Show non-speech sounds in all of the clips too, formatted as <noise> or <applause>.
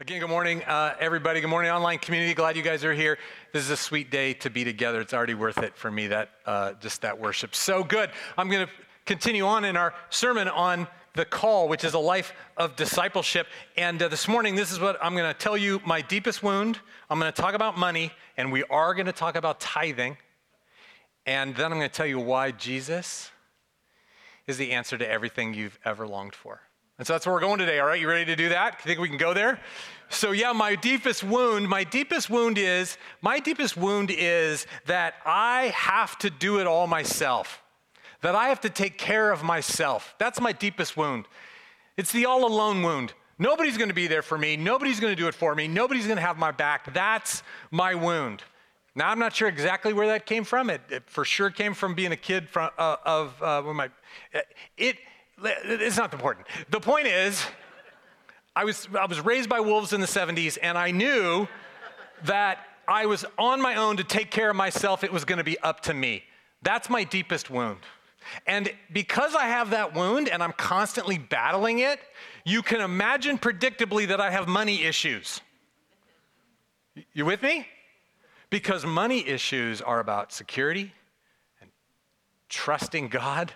Again, good morning, uh, everybody. Good morning, online community. Glad you guys are here. This is a sweet day to be together. It's already worth it for me that uh, just that worship. So good. I'm going to continue on in our sermon on the call, which is a life of discipleship. And uh, this morning, this is what I'm going to tell you my deepest wound. I'm going to talk about money, and we are going to talk about tithing. And then I'm going to tell you why Jesus is the answer to everything you've ever longed for. And so that's where we're going today. All right, you ready to do that? Think we can go there? So yeah, my deepest wound, my deepest wound is, my deepest wound is that I have to do it all myself. That I have to take care of myself. That's my deepest wound. It's the all alone wound. Nobody's going to be there for me. Nobody's going to do it for me. Nobody's going to have my back. That's my wound. Now, I'm not sure exactly where that came from. It, it for sure came from being a kid from, uh, of uh, my, it, it's not important. The point is, I was, I was raised by wolves in the 70s, and I knew that I was on my own to take care of myself. It was going to be up to me. That's my deepest wound. And because I have that wound and I'm constantly battling it, you can imagine predictably that I have money issues. You with me? Because money issues are about security and trusting God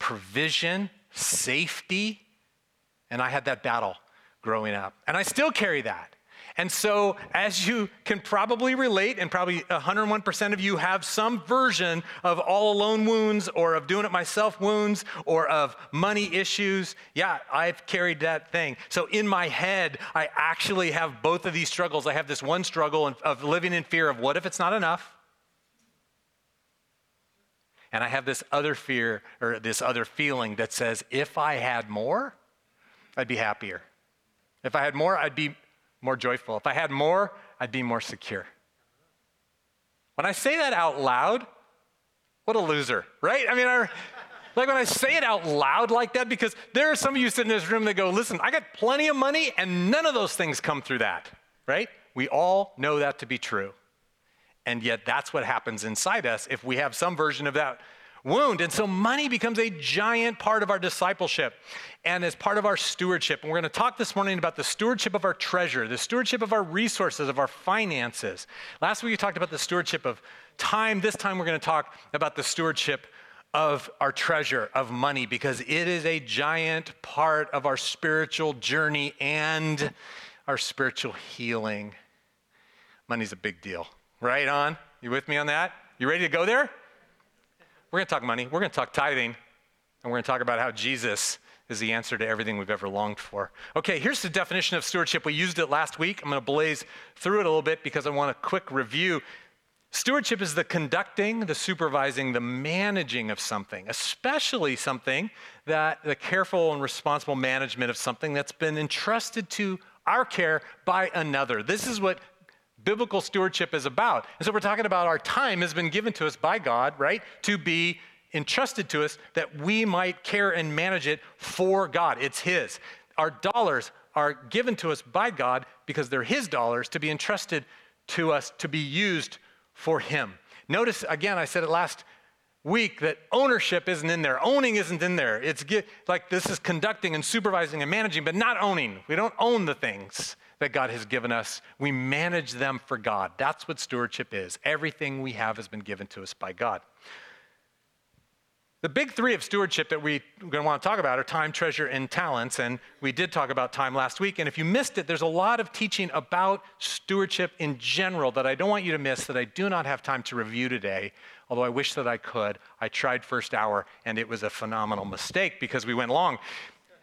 provision, safety. And I had that battle growing up. And I still carry that. And so, as you can probably relate, and probably 101% of you have some version of all alone wounds or of doing it myself wounds or of money issues, yeah, I've carried that thing. So, in my head, I actually have both of these struggles. I have this one struggle of living in fear of what if it's not enough? And I have this other fear or this other feeling that says, if I had more, I'd be happier. If I had more, I'd be more joyful. If I had more, I'd be more secure. When I say that out loud, what a loser, right? I mean, I, like when I say it out loud like that, because there are some of you sitting in this room that go, listen, I got plenty of money and none of those things come through that, right? We all know that to be true. And yet, that's what happens inside us if we have some version of that wound. And so, money becomes a giant part of our discipleship and as part of our stewardship. And we're going to talk this morning about the stewardship of our treasure, the stewardship of our resources, of our finances. Last week, we talked about the stewardship of time. This time, we're going to talk about the stewardship of our treasure, of money, because it is a giant part of our spiritual journey and our spiritual healing. Money's a big deal. Right on? You with me on that? You ready to go there? We're going to talk money. We're going to talk tithing. And we're going to talk about how Jesus is the answer to everything we've ever longed for. Okay, here's the definition of stewardship. We used it last week. I'm going to blaze through it a little bit because I want a quick review. Stewardship is the conducting, the supervising, the managing of something, especially something that the careful and responsible management of something that's been entrusted to our care by another. This is what biblical stewardship is about. And so we're talking about our time has been given to us by God, right, to be entrusted to us that we might care and manage it for God. It's His. Our dollars are given to us by God because they're His dollars to be entrusted to us to be used for Him. Notice again, I said it last week that ownership isn't in there. Owning isn't in there. It's like this is conducting and supervising and managing, but not owning. We don't own the things that God has given us. We manage them for God. That's what stewardship is. Everything we have has been given to us by God. The big three of stewardship that we're going to want to talk about are time, treasure, and talents. And we did talk about time last week. And if you missed it, there's a lot of teaching about stewardship in general that I don't want you to miss, that I do not have time to review today, although I wish that I could. I tried first hour, and it was a phenomenal mistake because we went long.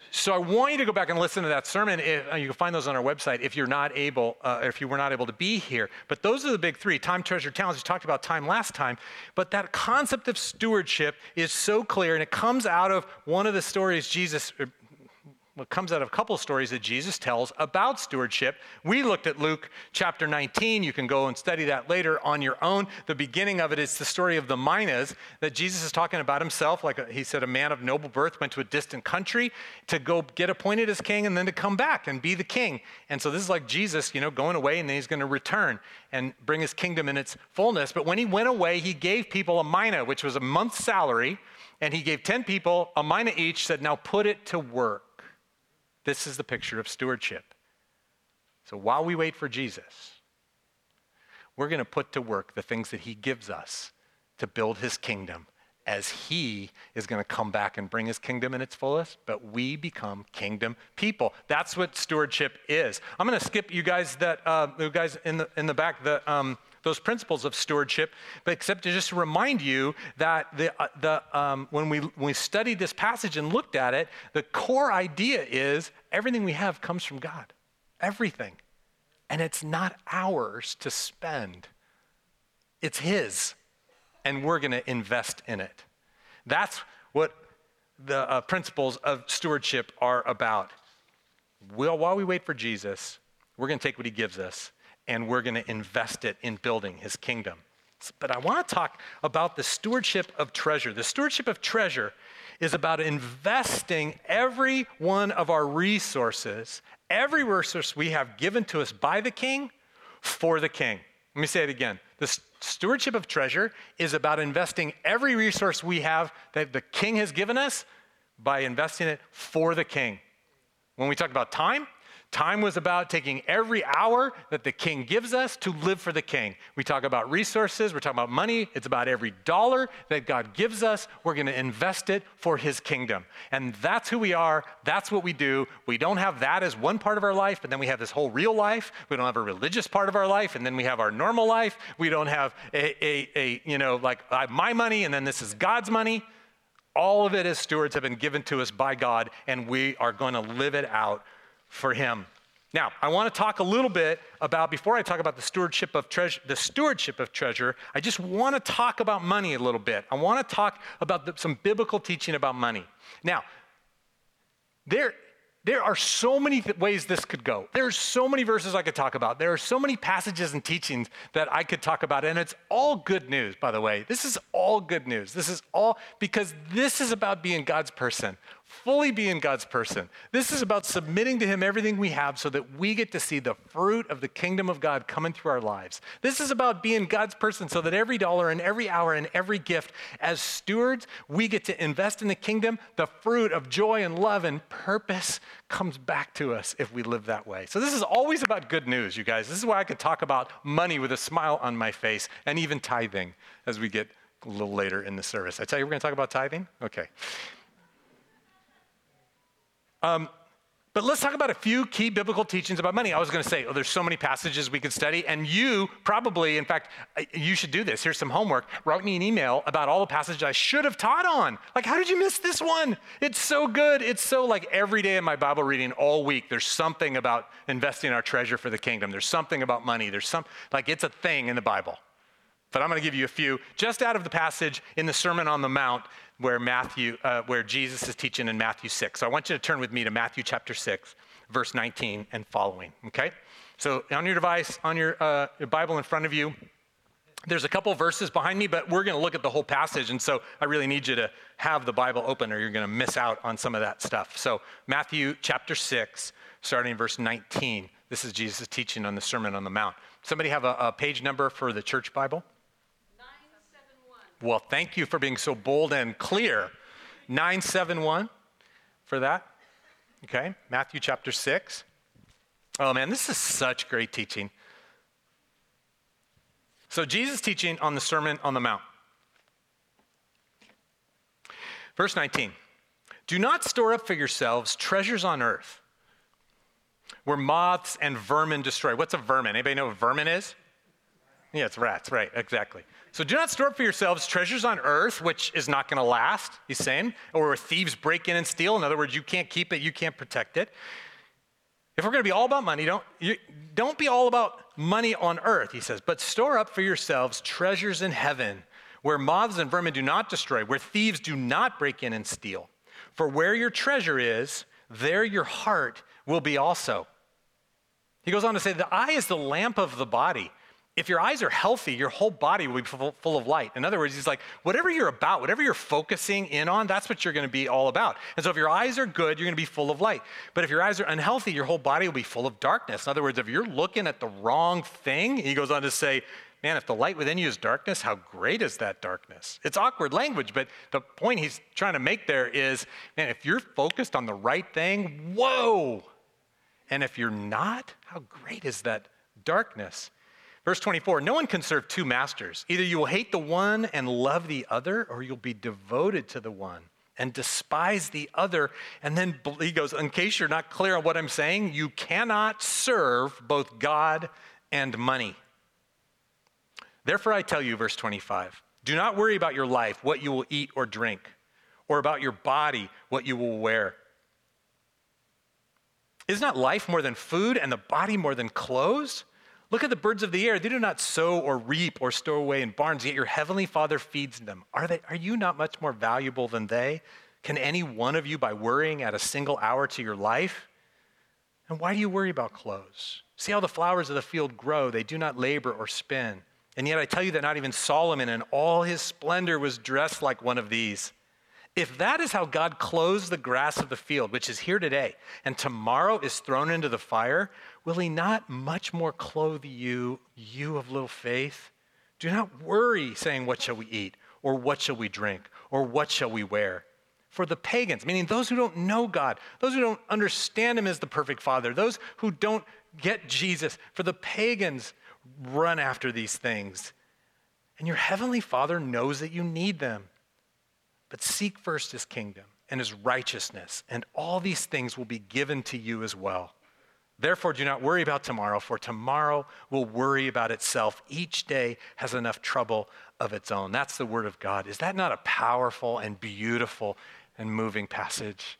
So I want you to go back and listen to that sermon. If, uh, you can find those on our website if you're not able, uh, if you were not able to be here. But those are the big three: time, treasure, talents. We talked about time last time, but that concept of stewardship is so clear, and it comes out of one of the stories Jesus, uh, what comes out of a couple stories that Jesus tells about stewardship. We looked at Luke chapter 19. You can go and study that later on your own. The beginning of it is the story of the minas that Jesus is talking about himself. Like he said, a man of noble birth went to a distant country to go get appointed as king and then to come back and be the king. And so this is like Jesus, you know, going away and then he's going to return and bring his kingdom in its fullness. But when he went away, he gave people a mina, which was a month's salary. And he gave 10 people a mina each, said, now put it to work. This is the picture of stewardship. So while we wait for Jesus, we're going to put to work the things that he gives us to build his kingdom as he is going to come back and bring his kingdom in its fullest, but we become kingdom people. That's what stewardship is. I'm going to skip you guys that uh, you guys in the in the back the um, those principles of stewardship, but except to just remind you that the, uh, the, um, when, we, when we studied this passage and looked at it, the core idea is everything we have comes from God. Everything. And it's not ours to spend, it's His. And we're going to invest in it. That's what the uh, principles of stewardship are about. Well, while we wait for Jesus, we're going to take what He gives us and we're going to invest it in building his kingdom. But I want to talk about the stewardship of treasure. The stewardship of treasure is about investing every one of our resources, every resource we have given to us by the king for the king. Let me say it again. The stewardship of treasure is about investing every resource we have that the king has given us by investing it for the king. When we talk about time, Time was about taking every hour that the king gives us to live for the king. We talk about resources, we're talking about money. It's about every dollar that God gives us. We're going to invest it for his kingdom. And that's who we are. That's what we do. We don't have that as one part of our life, but then we have this whole real life. We don't have a religious part of our life, and then we have our normal life. We don't have a, a, a you know, like my money, and then this is God's money. All of it as stewards have been given to us by God, and we are going to live it out for him. Now, I want to talk a little bit about before I talk about the stewardship of treasure, the stewardship of treasure, I just want to talk about money a little bit. I want to talk about the, some biblical teaching about money. Now, there there are so many th- ways this could go. There are so many verses I could talk about. There are so many passages and teachings that I could talk about. And it's all good news, by the way. This is all good news. This is all because this is about being God's person fully being God's person. This is about submitting to Him everything we have so that we get to see the fruit of the kingdom of God coming through our lives. This is about being God's person so that every dollar and every hour and every gift, as stewards, we get to invest in the kingdom. The fruit of joy and love and purpose comes back to us if we live that way. So, this is always about good news, you guys. This is why I could talk about money with a smile on my face and even tithing as we get a little later in the service. I tell you, we're going to talk about tithing? Okay. Um, but let's talk about a few key biblical teachings about money. I was going to say, oh, there's so many passages we could study, and you probably, in fact, you should do this. Here's some homework. Write me an email about all the passages I should have taught on. Like, how did you miss this one? It's so good. It's so like every day in my Bible reading all week, there's something about investing our treasure for the kingdom. There's something about money. There's some, like, it's a thing in the Bible. But I'm going to give you a few just out of the passage in the Sermon on the Mount where Matthew, uh, where Jesus is teaching in Matthew 6. So I want you to turn with me to Matthew chapter 6, verse 19 and following. Okay? So on your device, on your, uh, your Bible in front of you, there's a couple verses behind me, but we're going to look at the whole passage. And so I really need you to have the Bible open or you're going to miss out on some of that stuff. So, Matthew chapter 6, starting in verse 19. This is Jesus' teaching on the Sermon on the Mount. Somebody have a, a page number for the church Bible? Well, thank you for being so bold and clear. 971 for that. Okay, Matthew chapter 6. Oh man, this is such great teaching. So, Jesus teaching on the Sermon on the Mount. Verse 19 Do not store up for yourselves treasures on earth where moths and vermin destroy. What's a vermin? Anybody know what vermin is? Yeah, it's rats, right, exactly. So do not store up for yourselves treasures on earth, which is not going to last, he's saying, or where thieves break in and steal. In other words, you can't keep it, you can't protect it. If we're going to be all about money, don't, you, don't be all about money on earth, he says, but store up for yourselves treasures in heaven, where moths and vermin do not destroy, where thieves do not break in and steal. For where your treasure is, there your heart will be also. He goes on to say, The eye is the lamp of the body if your eyes are healthy, your whole body will be full, of light. In other words, he's like, whatever you're about, whatever you're focusing in on, that's what you're going to be all about. And so if your eyes are good, you're going to be full of light. But if your eyes are unhealthy, your whole body will be full of darkness. In other words, if you're looking at the wrong thing, he goes on to say, man, if the light within you is darkness, how great is that darkness? It's awkward language, but the point he's trying to make there is, man, if you're focused on the right thing, whoa, And if you're not, how great is that darkness? Verse 24 No one can serve two masters. Either you will hate the one and love the other, or you'll be devoted to the one and despise the other. And then he goes, In case you're not clear on what I'm saying, you cannot serve both God and money. Therefore, I tell you, verse 25, do not worry about your life, what you will eat or drink, or about your body, what you will wear. Is not life more than food and the body more than clothes? Look at the birds of the air. They do not sow or reap or store away in barns, yet your heavenly Father feeds them. Are, they, are you not much more valuable than they? Can any one of you, by worrying, add a single hour to your life? And why do you worry about clothes? See how the flowers of the field grow. They do not labor or spin. And yet I tell you that not even Solomon in all his splendor was dressed like one of these. If that is how God clothes the grass of the field, which is here today, and tomorrow is thrown into the fire, will he not much more clothe you, you of little faith? Do not worry, saying, What shall we eat? Or what shall we drink? Or what shall we wear? For the pagans, meaning those who don't know God, those who don't understand Him as the perfect Father, those who don't get Jesus, for the pagans, run after these things. And your Heavenly Father knows that you need them. But seek first his kingdom and his righteousness, and all these things will be given to you as well. Therefore, do not worry about tomorrow, for tomorrow will worry about itself. Each day has enough trouble of its own. That's the word of God. Is that not a powerful and beautiful and moving passage?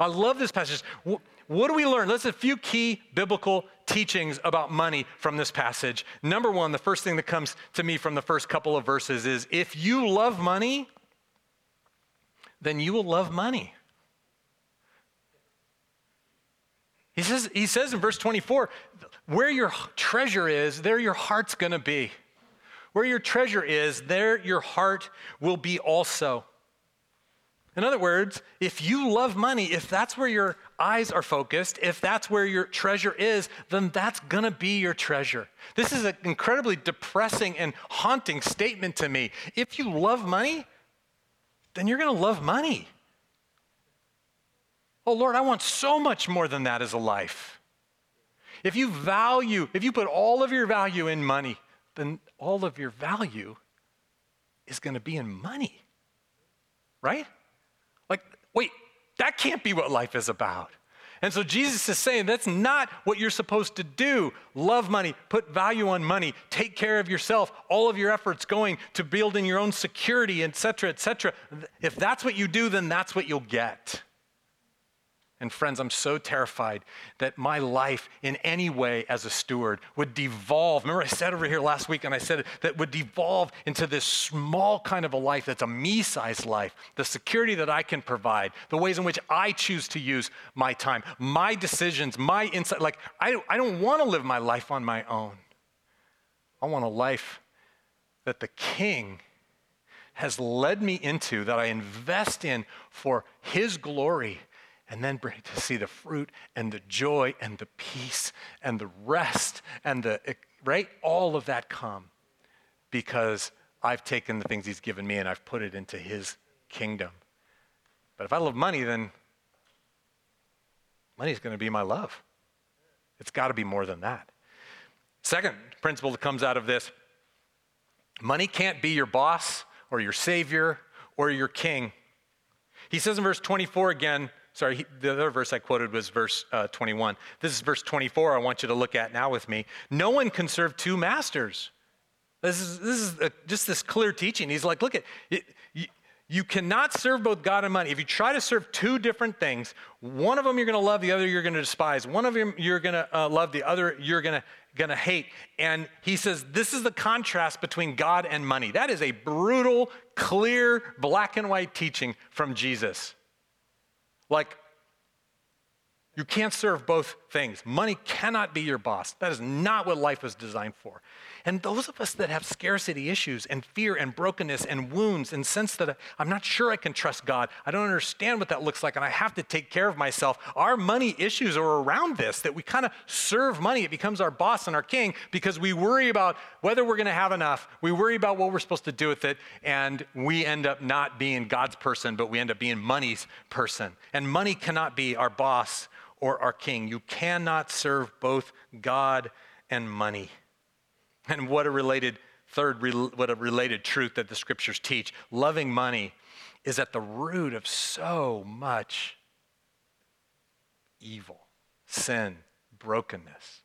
I love this passage. What do we learn? Let's a few key biblical teachings about money from this passage. Number one, the first thing that comes to me from the first couple of verses is if you love money, then you will love money. He says, he says in verse 24, where your treasure is, there your heart's gonna be. Where your treasure is, there your heart will be also. In other words, if you love money, if that's where your eyes are focused, if that's where your treasure is, then that's gonna be your treasure. This is an incredibly depressing and haunting statement to me. If you love money, then you're going to love money. Oh, Lord, I want so much more than that as a life. If you value, if you put all of your value in money, then all of your value is going to be in money. Right? Like, wait, that can't be what life is about. And so Jesus is saying that's not what you're supposed to do. Love money, put value on money, take care of yourself, all of your efforts going to building your own security, et cetera, et cetera. If that's what you do, then that's what you'll get. And friends, I'm so terrified that my life in any way as a steward would devolve. Remember, I said over here last week, and I said it, that would devolve into this small kind of a life that's a me sized life. The security that I can provide, the ways in which I choose to use my time, my decisions, my insight. Like, I I don't want to live my life on my own. I want a life that the King has led me into, that I invest in for His glory and then to see the fruit and the joy and the peace and the rest and the right all of that come because I've taken the things he's given me and I've put it into his kingdom. But if I love money then money's going to be my love. It's got to be more than that. Second principle that comes out of this money can't be your boss or your savior or your king. He says in verse 24 again, Sorry, he, the other verse I quoted was verse uh, 21. This is verse 24 I want you to look at now with me. No one can serve two masters. This is, this is a, just this clear teaching. He's like, look at it, you, cannot serve both God and money. If you try to serve two different things, one of them you're going to love, the other you're going to despise. One of them you're going to uh, love, the other you're going to going to hate. And he says this is the contrast between God and money. That is a brutal, clear, black and white teaching from Jesus. Like, you can't serve both things. Money cannot be your boss. That is not what life was designed for. And those of us that have scarcity issues and fear and brokenness and wounds and sense that I'm not sure I can trust God, I don't understand what that looks like, and I have to take care of myself, our money issues are around this that we kind of serve money. It becomes our boss and our king because we worry about whether we're going to have enough. We worry about what we're supposed to do with it, and we end up not being God's person, but we end up being money's person. And money cannot be our boss or our king. You cannot serve both God and money. And what a related third what a related truth that the scriptures teach. Loving money is at the root of so much evil, sin, brokenness.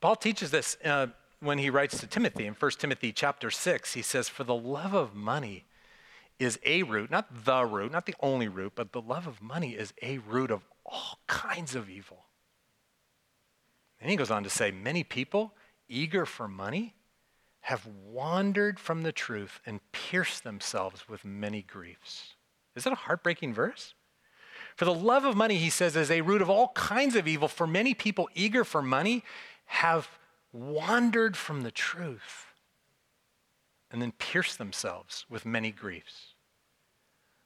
Paul teaches this uh, when he writes to Timothy in 1 Timothy chapter 6. He says, For the love of money is a root, not the root, not the only root, but the love of money is a root of all kinds of evil. And he goes on to say, Many people eager for money have wandered from the truth and pierced themselves with many griefs. Is that a heartbreaking verse? For the love of money, he says, is a root of all kinds of evil. For many people eager for money have wandered from the truth and then pierced themselves with many griefs.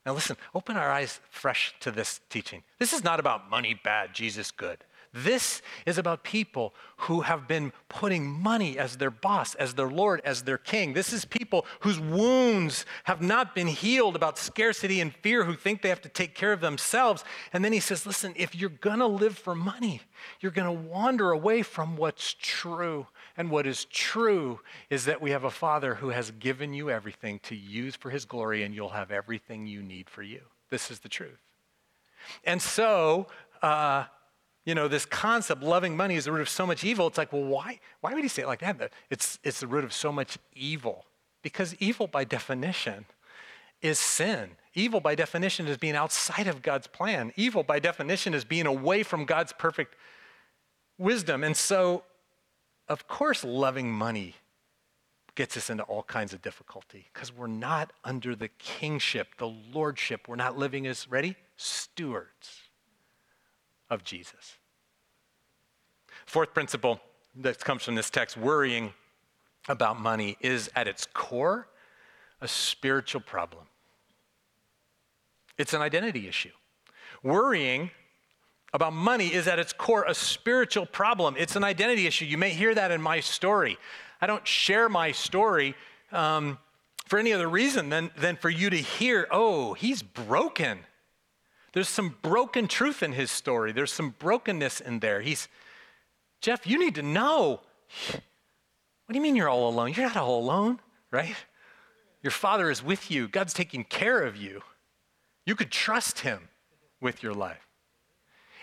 Now, listen, open our eyes fresh to this teaching. This is not about money bad, Jesus good. This is about people who have been putting money as their boss, as their Lord, as their king. This is people whose wounds have not been healed about scarcity and fear, who think they have to take care of themselves. And then he says, Listen, if you're going to live for money, you're going to wander away from what's true. And what is true is that we have a Father who has given you everything to use for his glory, and you'll have everything you need for you. This is the truth. And so, uh, you know, this concept, loving money is the root of so much evil. It's like, well, why, why would he say it like that? It's, it's the root of so much evil. Because evil, by definition, is sin. Evil, by definition, is being outside of God's plan. Evil, by definition, is being away from God's perfect wisdom. And so, of course, loving money gets us into all kinds of difficulty because we're not under the kingship, the lordship. We're not living as, ready? Stewards of Jesus. Fourth principle that comes from this text worrying about money is at its core a spiritual problem. It's an identity issue. Worrying about money is at its core a spiritual problem. It's an identity issue. You may hear that in my story. I don't share my story um, for any other reason than, than for you to hear, oh, he's broken. There's some broken truth in his story. There's some brokenness in there. He's, Jeff, you need to know. What do you mean you're all alone? You're not all alone, right? Your father is with you. God's taking care of you. You could trust him with your life.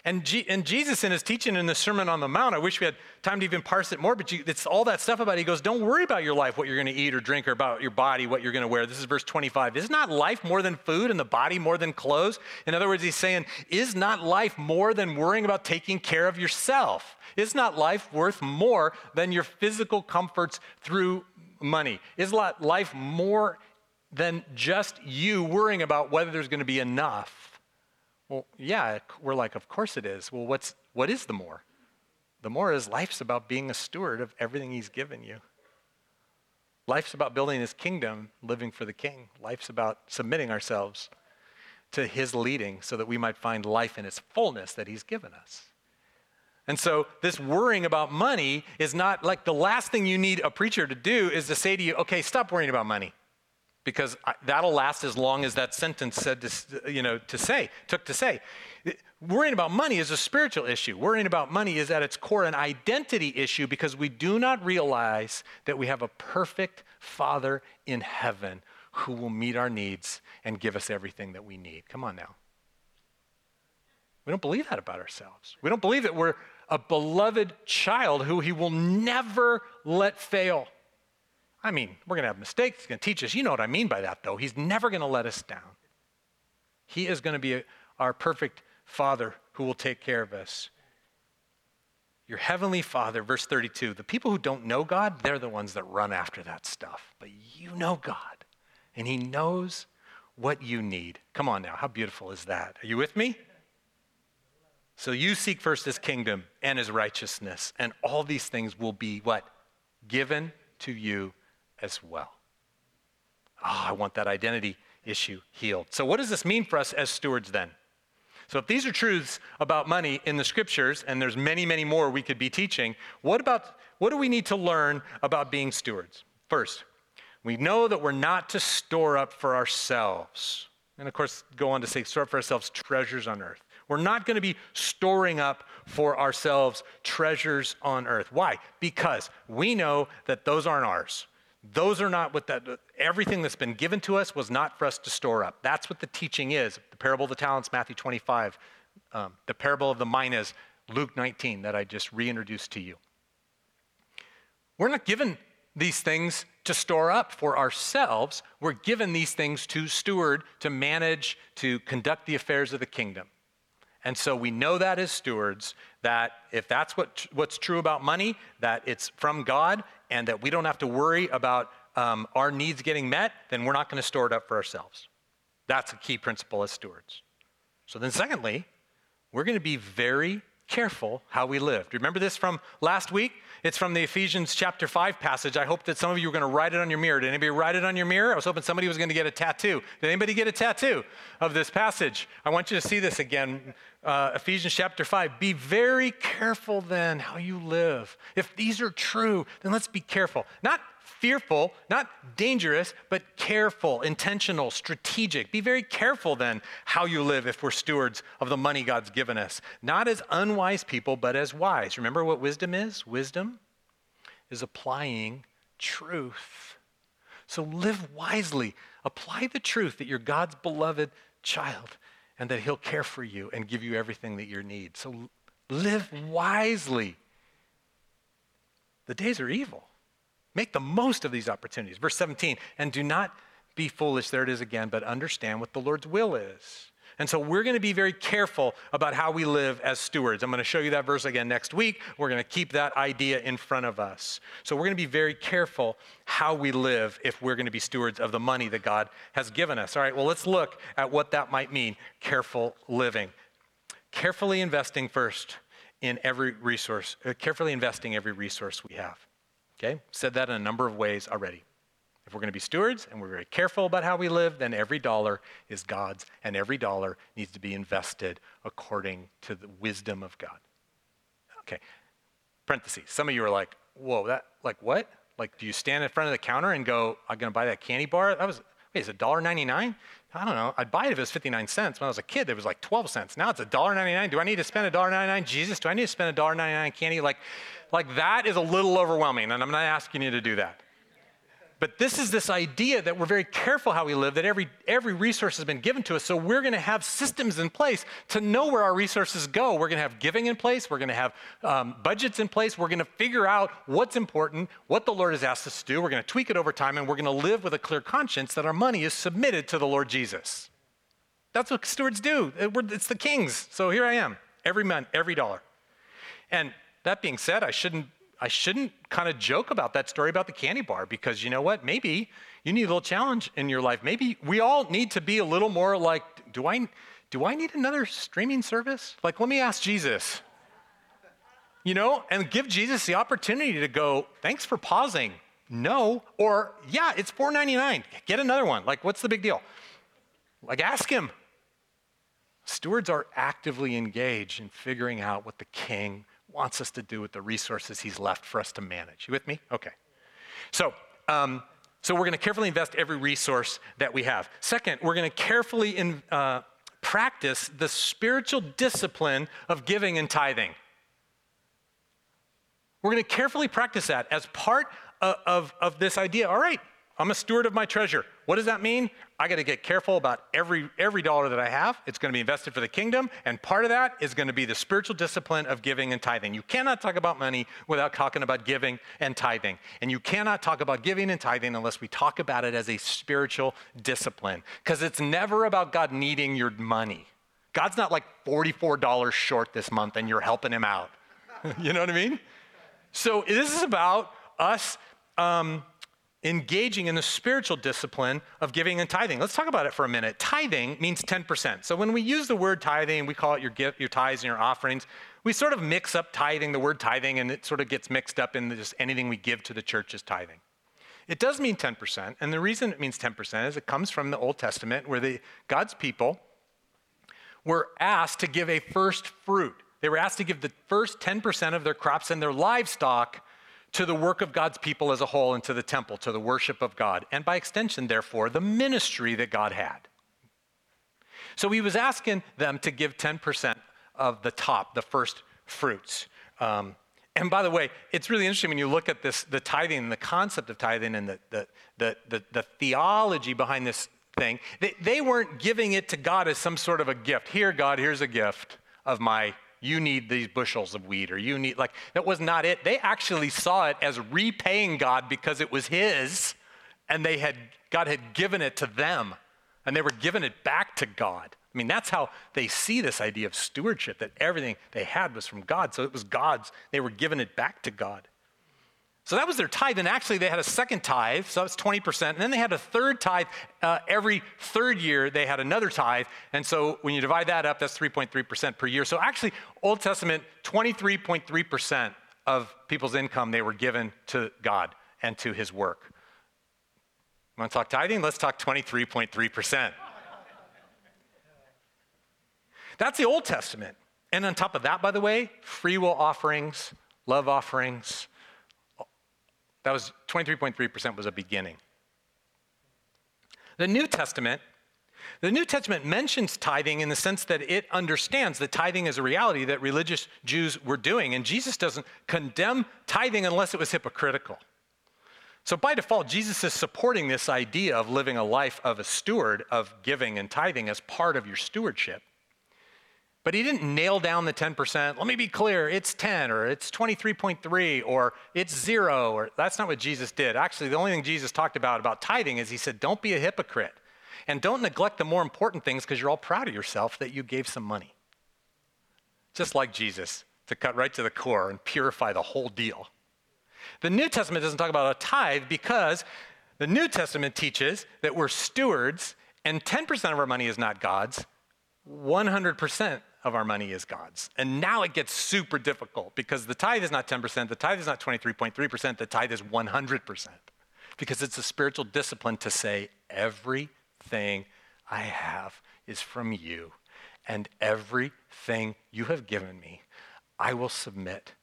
And, G- and Jesus, in his teaching in the Sermon on the Mount, I wish we had time to even parse it more, but you, it's all that stuff about it. He goes, Don't worry about your life, what you're going to eat or drink, or about your body, what you're going to wear. This is verse 25. Is not life more than food and the body more than clothes? In other words, he's saying, Is not life more than worrying about taking care of yourself? Is not life worth more than your physical comforts through money? Is life more than just you worrying about whether there's going to be enough? Well, yeah, we're like, of course it is. Well, what's, what is the more? The more is life's about being a steward of everything he's given you. Life's about building his kingdom, living for the king. Life's about submitting ourselves to his leading so that we might find life in its fullness that he's given us. And so, this worrying about money is not like the last thing you need a preacher to do is to say to you, okay, stop worrying about money because that'll last as long as that sentence said to, you know, to say, took to say. Worrying about money is a spiritual issue. Worrying about money is at its core an identity issue because we do not realize that we have a perfect Father in heaven who will meet our needs and give us everything that we need. Come on now. We don't believe that about ourselves. We don't believe that we're a beloved child who he will never let fail. I mean, we're going to have mistakes. He's going to teach us. You know what I mean by that, though. He's never going to let us down. He is going to be a, our perfect Father who will take care of us. Your heavenly Father, verse 32, the people who don't know God, they're the ones that run after that stuff. But you know God, and He knows what you need. Come on now, how beautiful is that? Are you with me? So you seek first His kingdom and His righteousness, and all these things will be what? Given to you as well. Oh, I want that identity issue healed. So, what does this mean for us as stewards then? So, if these are truths about money in the scriptures, and there's many, many more we could be teaching, what about what do we need to learn about being stewards? First, we know that we're not to store up for ourselves. And of course, go on to say, store up for ourselves treasures on earth. We're not going to be storing up for ourselves treasures on earth. Why? Because we know that those aren't ours. Those are not what that, everything that's been given to us was not for us to store up. That's what the teaching is. The parable of the talents, Matthew 25. Um, the parable of the minas, Luke 19, that I just reintroduced to you. We're not given these things to store up for ourselves. We're given these things to steward, to manage, to conduct the affairs of the kingdom. And so we know that as stewards, that if that's what, what's true about money, that it's from God, and that we don't have to worry about um, our needs getting met, then we're not going to store it up for ourselves. That's a key principle as stewards. So then, secondly, we're going to be very careful how we live. Remember this from last week? It's from the Ephesians chapter 5 passage. I hope that some of you are going to write it on your mirror. Did anybody write it on your mirror? I was hoping somebody was going to get a tattoo. Did anybody get a tattoo of this passage? I want you to see this again. Uh, Ephesians chapter 5. Be very careful then how you live. If these are true, then let's be careful. Not fearful, not dangerous, but careful, intentional, strategic. Be very careful then how you live if we're stewards of the money God's given us. Not as unwise people, but as wise. Remember what wisdom is? Wisdom is applying truth. So live wisely. Apply the truth that you're God's beloved child and that He'll care for you and give you everything that you need. So live wisely. The days are evil. Make the most of these opportunities. Verse 17, and do not be foolish, there it is again, but understand what the Lord's will is. And so we're going to be very careful about how we live as stewards. I'm going to show you that verse again next week. We're going to keep that idea in front of us. So we're going to be very careful how we live if we're going to be stewards of the money that God has given us. All right, well, let's look at what that might mean careful living. Carefully investing first in every resource, uh, carefully investing every resource we have. Okay? Said that in a number of ways already. If we're going to be stewards and we're very careful about how we live, then every dollar is God's, and every dollar needs to be invested according to the wisdom of God. Okay. Parentheses. Some of you are like, whoa, that, like what? Like, do you stand in front of the counter and go, I'm going to buy that candy bar? That was, wait, is it $1.99? I don't know. I'd buy it if it was 59 cents. When I was a kid, it was like 12 cents. Now it's $1.99. Do I need to spend $1.99? Jesus, do I need to spend $1.99 candy? Like, like that is a little overwhelming, and I'm not asking you to do that. But this is this idea that we're very careful how we live, that every, every resource has been given to us. So we're going to have systems in place to know where our resources go. We're going to have giving in place. We're going to have um, budgets in place. We're going to figure out what's important, what the Lord has asked us to do. We're going to tweak it over time, and we're going to live with a clear conscience that our money is submitted to the Lord Jesus. That's what stewards do. It's the kings. So here I am, every month, every dollar. And that being said, I shouldn't I shouldn't kind of joke about that story about the candy bar because you know what? Maybe you need a little challenge in your life. Maybe we all need to be a little more like, do I do I need another streaming service? Like let me ask Jesus. You know, and give Jesus the opportunity to go, thanks for pausing. No, or yeah, it's $4.99. Get another one. Like, what's the big deal? Like, ask him. Stewards are actively engaged in figuring out what the king wants us to do with the resources he's left for us to manage. You with me? Okay. So, um, so we're going to carefully invest every resource that we have. Second, we're going to carefully in, uh, practice the spiritual discipline of giving and tithing. We're going to carefully practice that as part of, of, of this idea. All right, I'm a steward of my treasure. What does that mean? I got to get careful about every every dollar that I have. It's going to be invested for the kingdom, and part of that is going to be the spiritual discipline of giving and tithing. You cannot talk about money without talking about giving and tithing. And you cannot talk about giving and tithing unless we talk about it as a spiritual discipline because it's never about God needing your money. God's not like $44 short this month and you're helping him out. <laughs> you know what I mean? So this is about us um, engaging in the spiritual discipline of giving and tithing. Let's talk about it for a minute. Tithing means 10%. So when we use the word tithing, we call it your gift, your tithes and your offerings. We sort of mix up tithing, the word tithing, and it sort of gets mixed up in just anything we give to the church is tithing. It does mean 10%, and the reason it means 10% is it comes from the Old Testament where the, God's people were asked to give a first fruit. They were asked to give the first 10% of their crops and their livestock to the work of God's people as a whole and to the temple, to the worship of God, and by extension, therefore, the ministry that God had. So he was asking them to give 10% of the top, the first fruits. Um, and by the way, it's really interesting when you look at this, the tithing and the concept of tithing and the, the, the, the, the theology behind this thing. They, they weren't giving it to God as some sort of a gift. Here, God, here's a gift of my, you need these bushels of wheat, or you need, like, that was not it. They actually saw it as repaying God because it was His, and they had, God had given it to them, and they were giving it back to God. I mean, that's how they see this idea of stewardship, that everything they had was from God. So it was God's, they were giving it back to God. So that was their tithe. And actually, they had a second tithe, so that's 20%. And then they had a third tithe. Uh, every third year, they had another tithe. And so when you divide that up, that's 3.3% per year. So actually, Old Testament, 23.3% of people's income they were given to God and to his work. Want to talk tithing? Let's talk 23.3%. That's the Old Testament. And on top of that, by the way, free will offerings, love offerings, that was 23.3% was a beginning. The New Testament, the New Testament mentions tithing in the sense that it understands that tithing is a reality that religious Jews were doing, and Jesus doesn't condemn tithing unless it was hypocritical. So by default, Jesus is supporting this idea of living a life of a steward, of giving and tithing as part of your stewardship. But he didn't nail down the 10%. Let me be clear, it's 10 or it's 23.3 or it's 0 or that's not what Jesus did. Actually, the only thing Jesus talked about about tithing is he said don't be a hypocrite and don't neglect the more important things because you're all proud of yourself that you gave some money. Just like Jesus to cut right to the core and purify the whole deal. The New Testament doesn't talk about a tithe because the New Testament teaches that we're stewards and 10% of our money is not God's. 100% of our money is God's. And now it gets super difficult because the tithe is not 10%, the tithe is not 23.3%, the tithe is 100%. Because it's a spiritual discipline to say, everything I have is from you, and everything you have given me, I will submit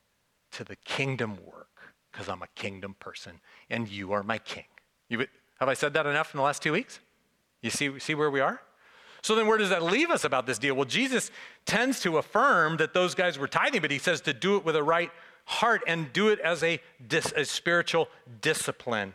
to the kingdom work because I'm a kingdom person, and you are my king. You, have I said that enough in the last two weeks? You see, see where we are? So then, where does that leave us about this deal? Well, Jesus tends to affirm that those guys were tithing, but he says to do it with a right heart and do it as a, dis, a spiritual discipline.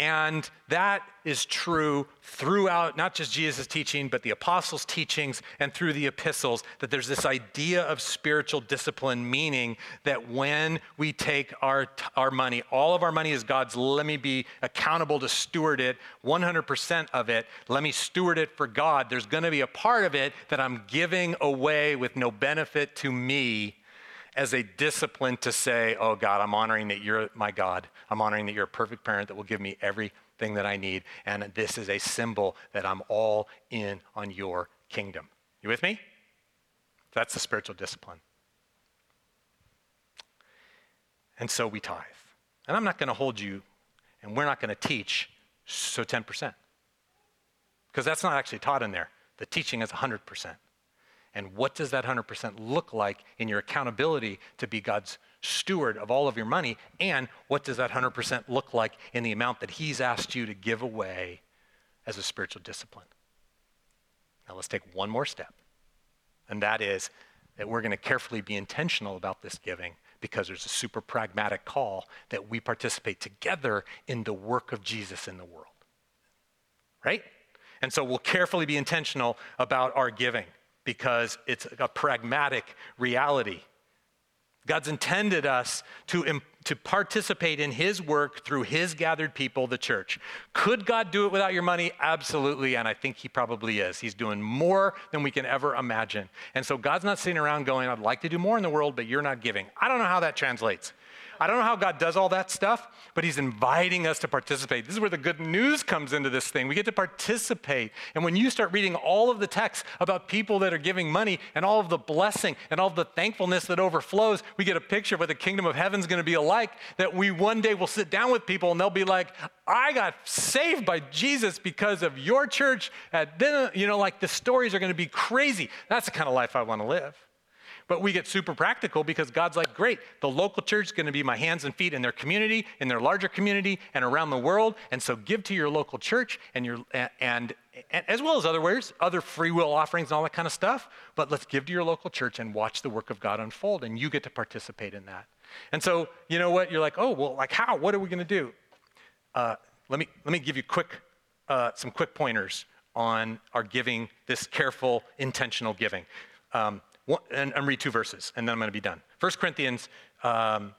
And that is true throughout not just Jesus' teaching, but the apostles' teachings and through the epistles, that there's this idea of spiritual discipline, meaning that when we take our, our money, all of our money is God's, let me be accountable to steward it, 100% of it, let me steward it for God. There's going to be a part of it that I'm giving away with no benefit to me as a discipline to say, oh God, I'm honoring that you're my God. I'm honoring that you're a perfect parent that will give me everything that I need. And this is a symbol that I'm all in on your kingdom. You with me? That's the spiritual discipline. And so we tithe. And I'm not going to hold you, and we're not going to teach, so 10%. Because that's not actually taught in there. The teaching is 100%. And what does that 100% look like in your accountability to be God's steward of all of your money? And what does that 100% look like in the amount that He's asked you to give away as a spiritual discipline? Now let's take one more step. And that is that we're going to carefully be intentional about this giving because there's a super pragmatic call that we participate together in the work of Jesus in the world. Right? And so we'll carefully be intentional about our giving because it's a pragmatic reality. God's intended us to, to participate in His work through His gathered people, the church. Could God do it without your money? Absolutely, and I think He probably is. He's doing more than we can ever imagine. And so God's not sitting around going, I'd like to do more in the world, but you're not giving. I don't know how that translates. I don't know how God does all that stuff, but He's inviting us to participate. This is where the good news comes into this thing. We get to participate. And when you start reading all of the texts about people that are giving money and all of the blessing and all of the thankfulness that overflows, we get a picture of what the kingdom of heaven is going to be like. That we one day will sit down with people and they'll be like, I got saved by Jesus because of your church at dinner. You know, like the stories are going to be crazy. That's the kind of life I want to live. But we get super practical because God's like, great, the local church is going to be my hands and feet in their community, in their larger community, and around the world. And so give to your local church and your and, and as well as other ways, other free will offerings and all that kind of stuff. But let's give to your local church and watch the work of God unfold, and you get to participate in that. And so, you know what? You're like, oh, well, like how? What are we going to do? Uh, let me let me give you quick uh, some quick pointers on our giving, this careful, intentional giving. Um, one, and, and, read two verses, and then I'm going to be done. 1 Corinthians um,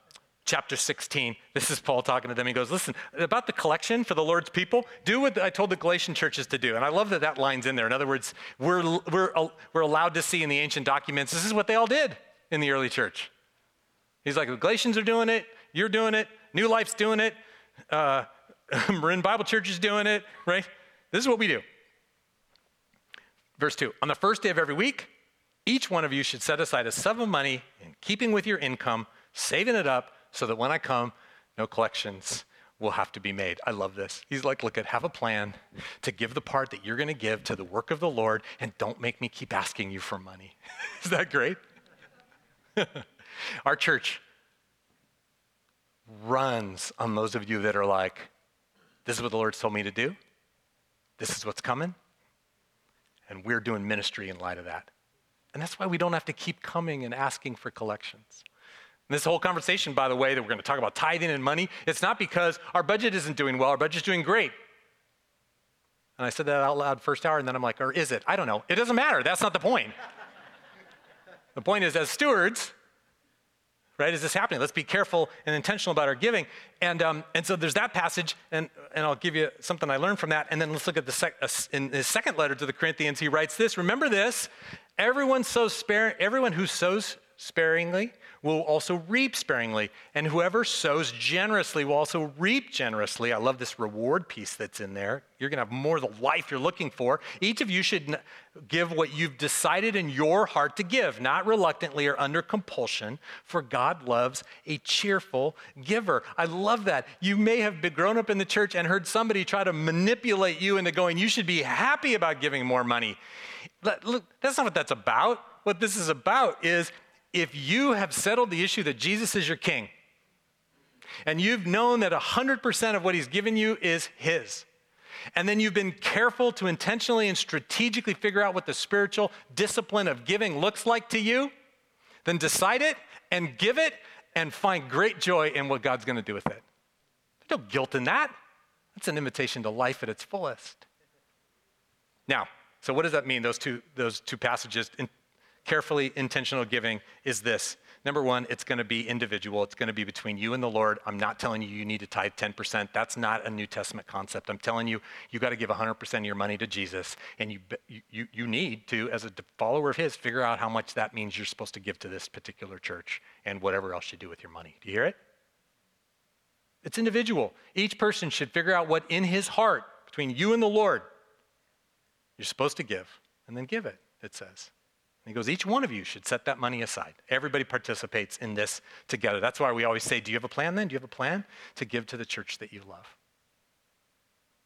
chapter 16. This is Paul talking to them. He goes, Listen, about the collection for the Lord's people, do what I told the Galatian churches to do. And I love that that line's in there. In other words, we're, we're, we're allowed to see in the ancient documents, this is what they all did in the early church. He's like, the Galatians are doing it, you're doing it, New Life's doing it, uh, <laughs> Marin Bible Church is doing it, right? This is what we do. Verse 2 On the first day of every week, each one of you should set aside a sum of money in keeping with your income, saving it up so that when I come, no collections will have to be made. I love this. He's like, look at, have a plan to give the part that you're going to give to the work of the Lord, and don't make me keep asking you for money. <laughs> Is that great? <laughs> Our church runs on those of you that are like, this is what the Lord's told me to do. This is what's coming. And we're doing ministry in light of that. And that's why we don't have to keep coming and asking for collections. And this whole conversation, by the way, that we're going to talk about tithing and money, it's not because our budget isn't doing well, our budget's doing great. And I said that out loud first hour, and then I'm like, or is it? I don't know. It doesn't matter. That's not the point. <laughs> the point is, as stewards, right, is this happening? Let's be careful and intentional about our giving. And, um, and so there's that passage, and, and I'll give you something I learned from that. And then let's look at the sec- uh, in his second letter to the Corinthians, he writes this Remember this, Everyone sows spare, everyone who sows sparingly will also reap sparingly, and whoever sows generously will also reap generously. I love this reward piece that's in there. You're going to have more of the life you're looking for. Each of you should give what you've decided in your heart to give, not reluctantly or under compulsion, for God loves a cheerful giver. I love that. You may have been grown up in the church and heard somebody try to manipulate you into going, you should be happy about giving more money. Look, that's not what that's about. What this is about is if you have settled the issue that Jesus is your king, and you've known that 100% of what he's given you is his, and then you've been careful to intentionally and strategically figure out what the spiritual discipline of giving looks like to you, then decide it and give it and find great joy in what God's going to do with it. There's no guilt in that. That's an invitation to life at its fullest. Now, so what does that mean, those two, those two passages? In carefully intentional giving is this. Number one, it's going to be individual. It's going to be between you and the Lord. I'm not telling you you need to tithe 10%. That's not a New Testament concept. I'm telling you, you got to give 100% of your money to Jesus. And you, you, you need to, as a follower of His, figure out how much that means you're supposed to give to this particular church and whatever else you do with your money. Do you hear it? It's individual. Each person should figure out what in his heart, between you and the Lord, you're supposed to give, and then give it, it says. And he goes, each one of you should set that money aside. Everybody participates in this together. That's why we always say, Do you have a plan then? Do you have a plan to give to the church that you love?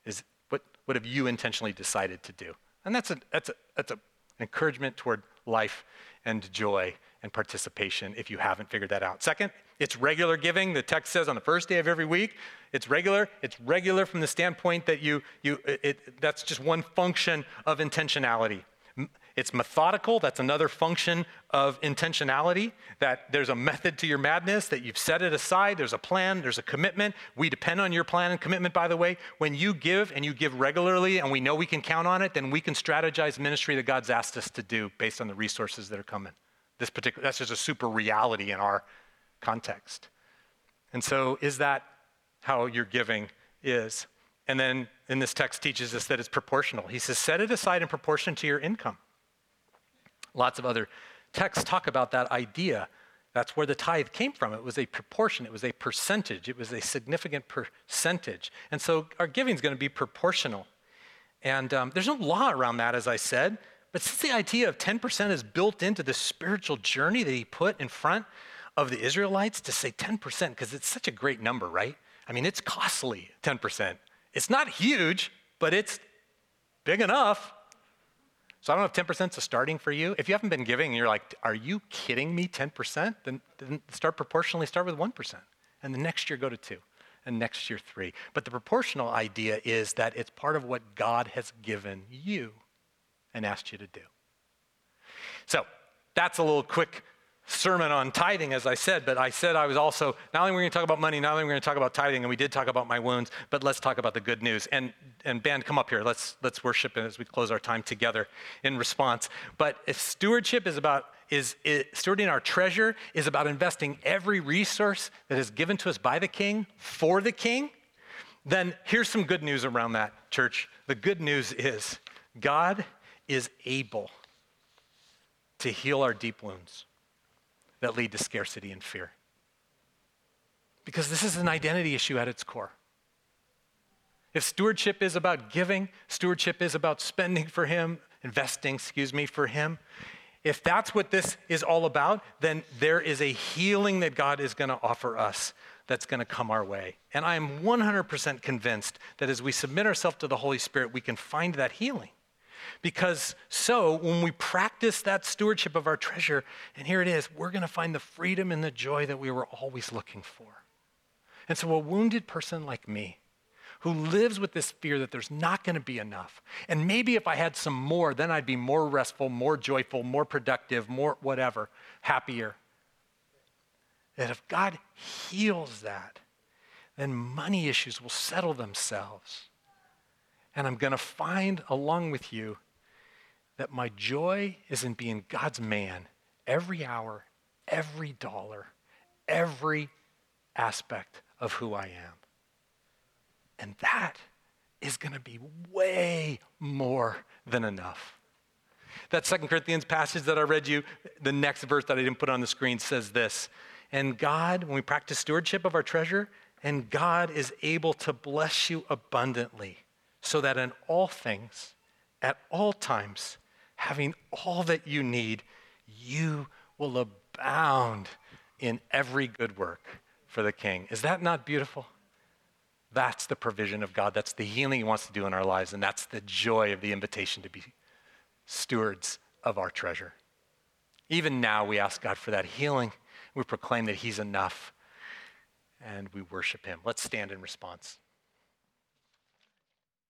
Is what, what have you intentionally decided to do? And that's, a, that's, a, that's a, an encouragement toward life and joy and participation if you haven't figured that out. Second, it's regular giving. The text says on the first day of every week, it's regular. It's regular from the standpoint that you, you it, that's just one function of intentionality. It's methodical. That's another function of intentionality, that there's a method to your madness, that you've set it aside. There's a plan, there's a commitment. We depend on your plan and commitment, by the way. When you give and you give regularly and we know we can count on it, then we can strategize ministry that God's asked us to do based on the resources that are coming. This particular, that's just a super reality in our context. And so, is that how your giving is? And then in this text teaches us that it's proportional. He says, set it aside in proportion to your income. Lots of other texts talk about that idea. That's where the tithe came from. It was a proportion, it was a percentage, it was a significant percentage. And so our giving is going to be proportional. And um, there's no law around that, as I said. But since the idea of 10% is built into the spiritual journey that he put in front of the Israelites to say 10%, because it's such a great number, right? I mean, it's costly, 10%. It's not huge, but it's big enough. So I don't know if 10% is a starting for you. If you haven't been giving and you're like, are you kidding me, 10%? Then, then start proportionally, start with 1%. And the next year go to two, and next year three. But the proportional idea is that it's part of what God has given you and asked you to do. So that's a little quick sermon on tithing, as I said, but I said I was also, not only we're going to talk about money, not only we're going to talk about tithing, and we did talk about my wounds, but let's talk about the good news. And, and band, come up here. Let's, let's worship as we close our time together in response. But if stewardship is about, is, is stewarding our treasure is about investing every resource that is given to us by the king for the king, then here's some good news around that, church. The good news is God is able to heal our deep wounds that lead to scarcity and fear. Because this is an identity issue at its core. If stewardship is about giving, stewardship is about spending for Him, investing, excuse me, for Him. If that's what this is all about, then there is a healing that God is going to offer us that's going to come our way. And I am 100% convinced that as we submit ourselves to the Holy Spirit, we can find that healing. Because so, when we practice that stewardship of our treasure, and here it is, we're going to find the freedom and the joy that we were always looking for. And so, a wounded person like me, who lives with this fear that there's not going to be enough, and maybe if I had some more, then I'd be more restful, more joyful, more productive, more whatever, happier. That if God heals that, then money issues will settle themselves. And I'm going to find along with you that my joy is in being God's man every hour, every dollar, every aspect of who I am. And that is going to be way more than enough. That Second Corinthians passage that I read you, the next verse that I didn't put on the screen says this And God, when we practice stewardship of our treasure, and God is able to bless you abundantly so that in all things, at all times, having all that you need, you will abound in every good work for the King. Is that not beautiful? That's the provision of God. That's the healing He wants to do in our lives, and that's the joy of the invitation to be stewards of our treasure. Even now, we ask God for that healing. We proclaim that He's enough, and we worship Him. Let's stand in response.